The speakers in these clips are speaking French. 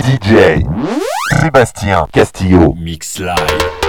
DJ Sébastien Castillo. Mix Live.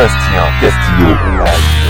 Sébastien Castillo.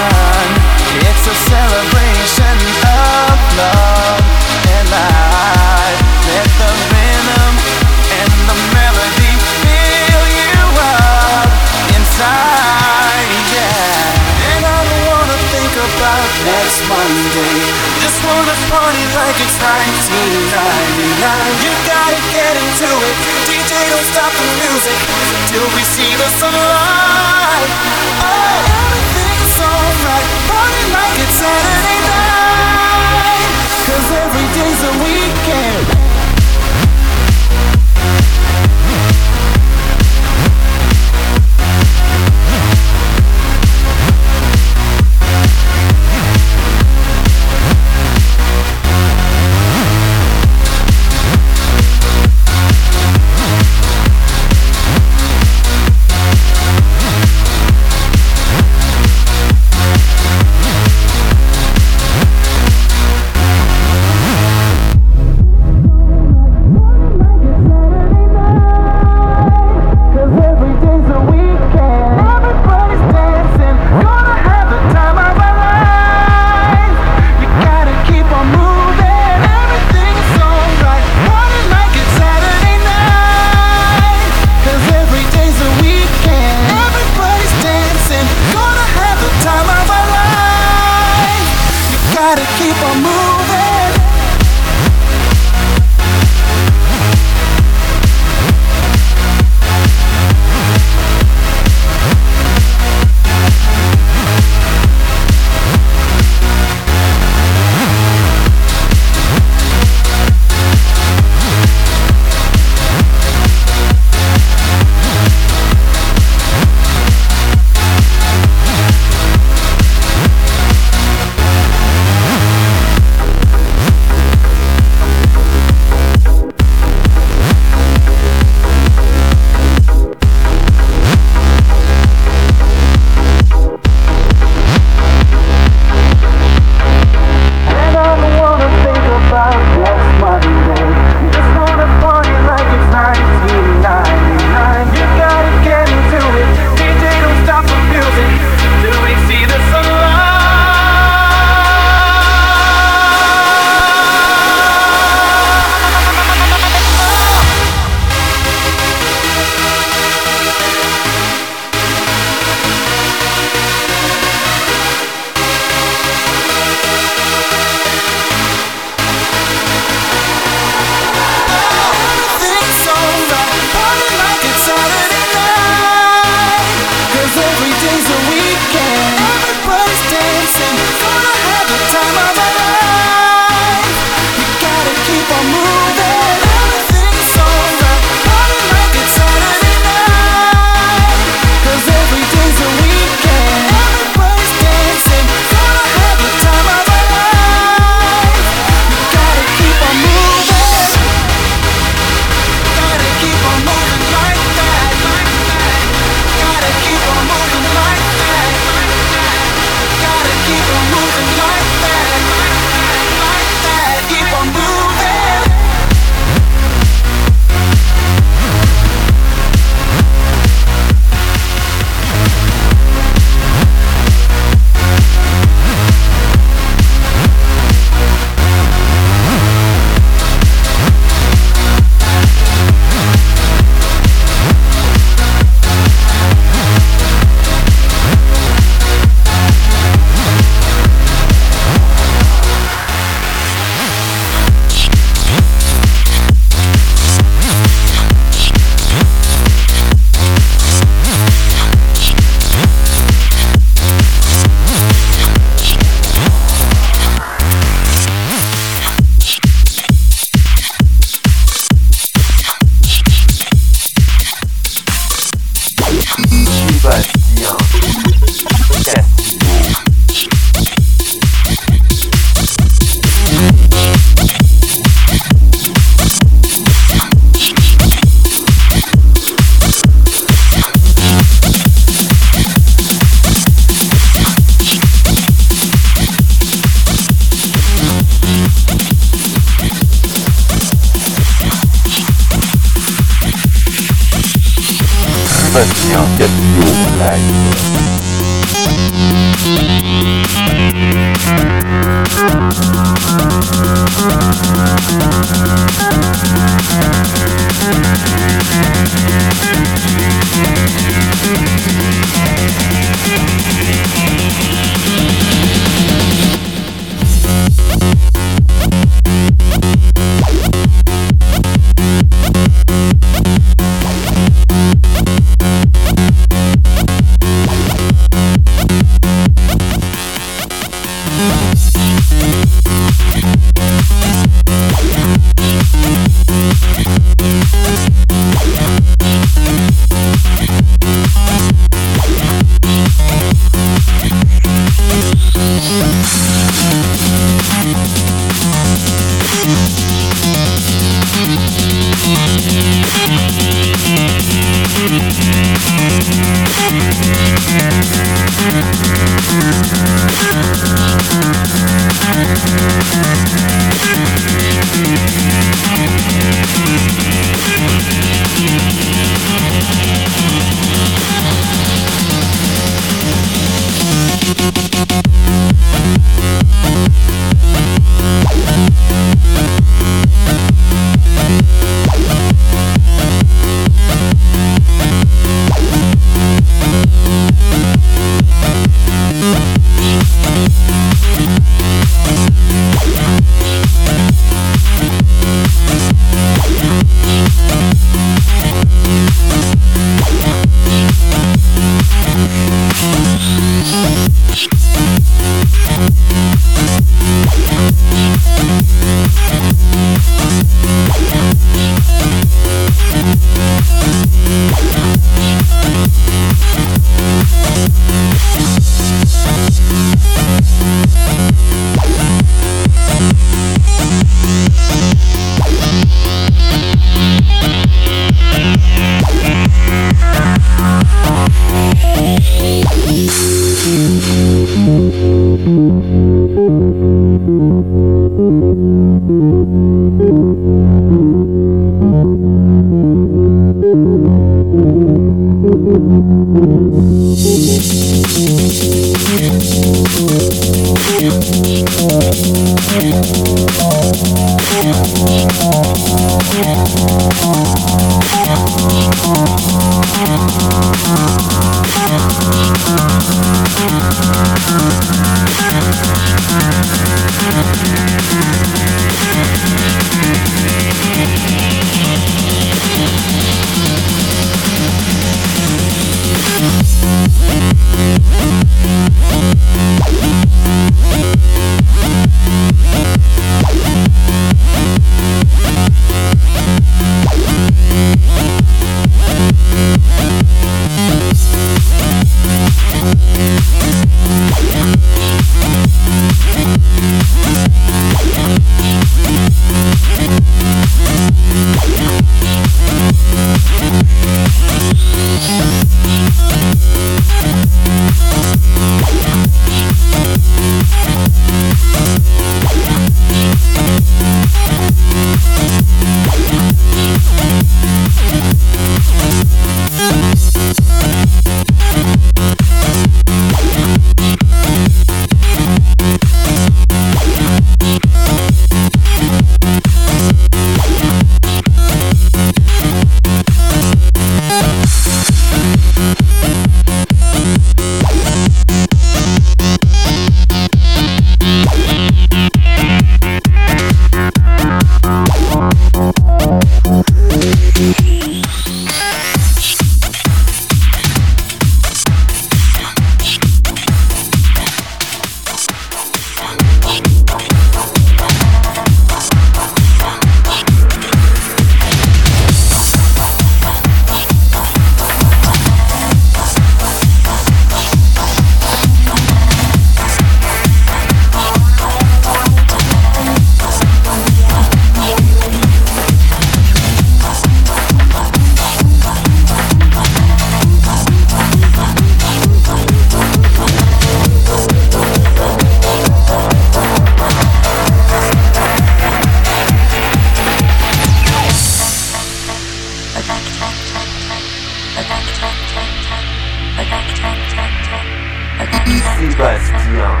Sebastian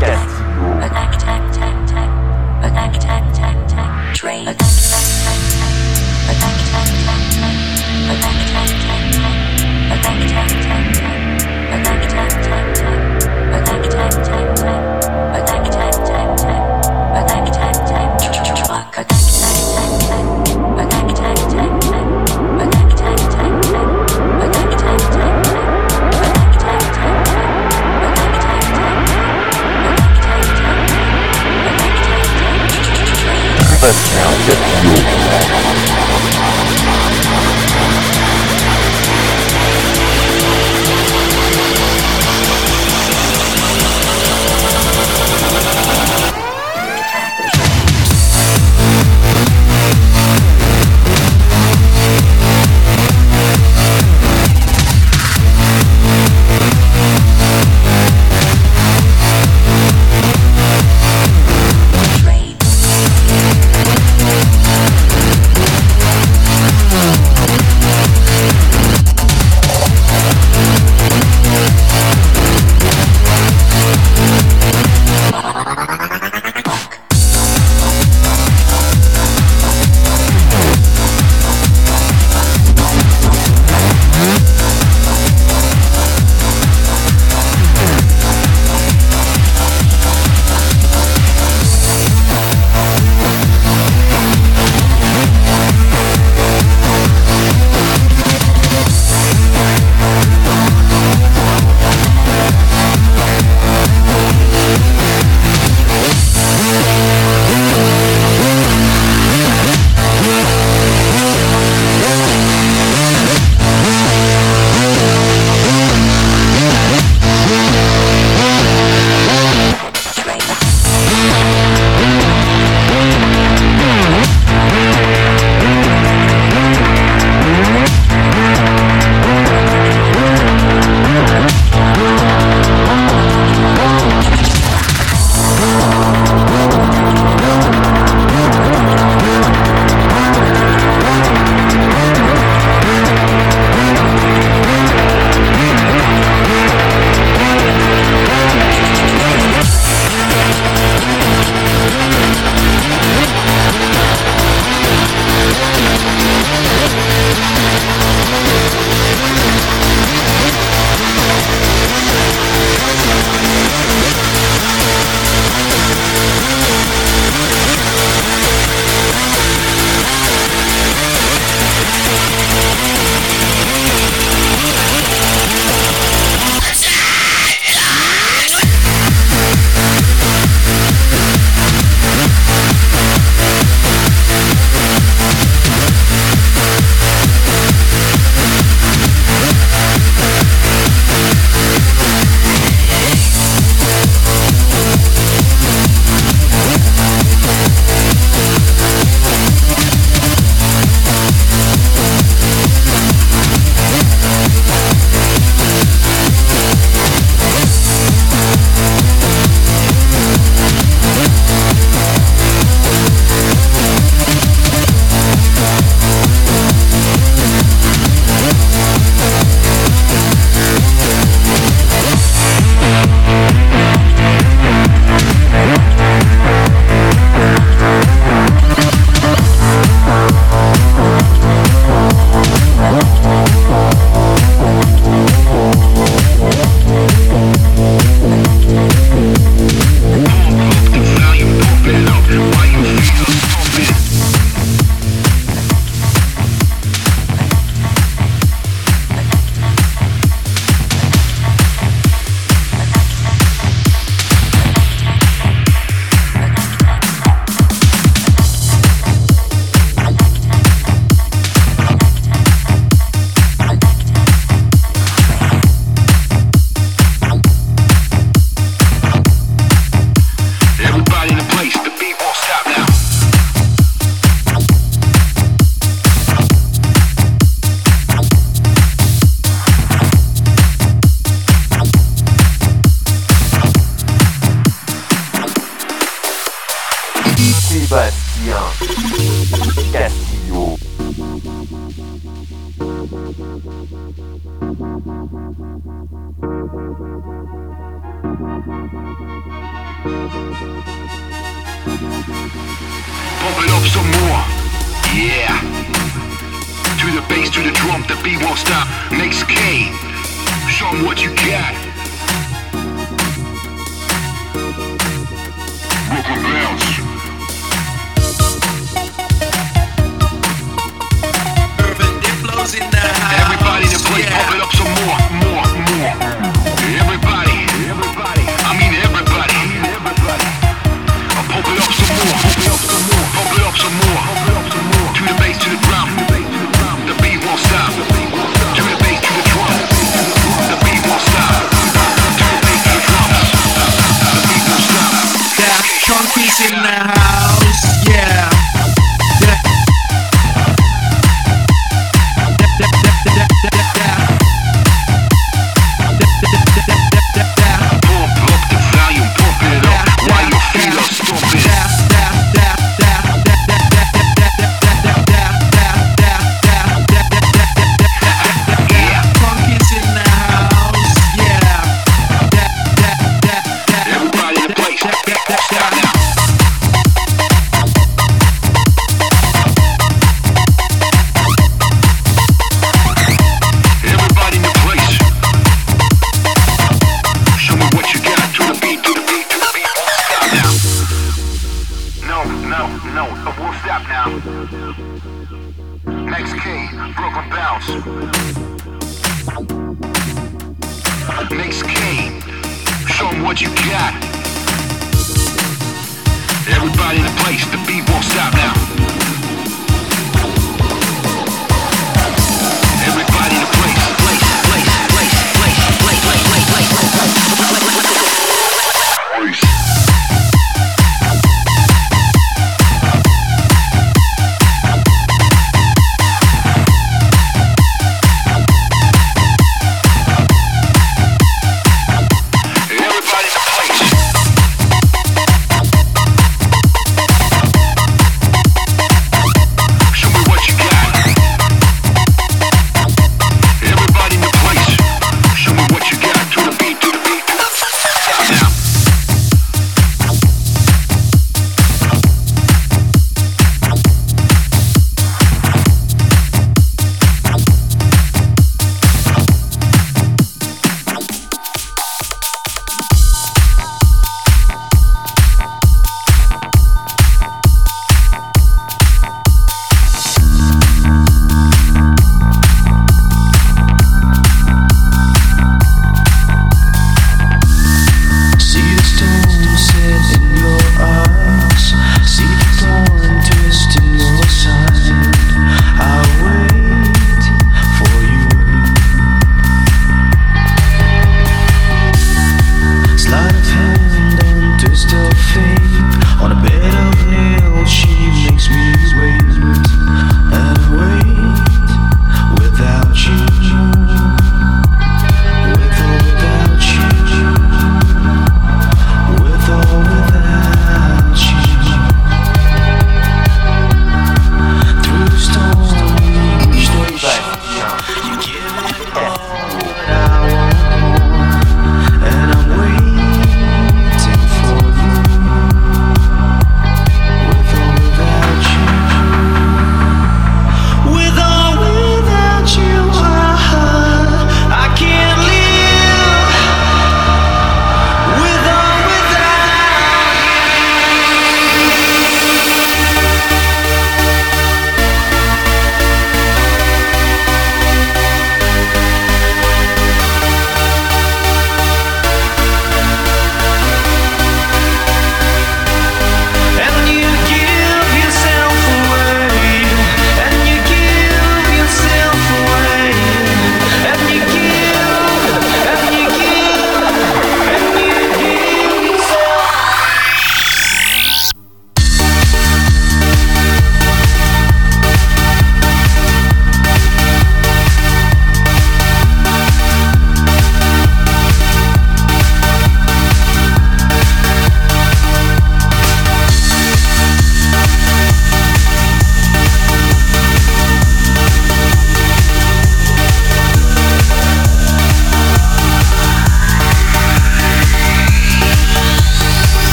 Investition.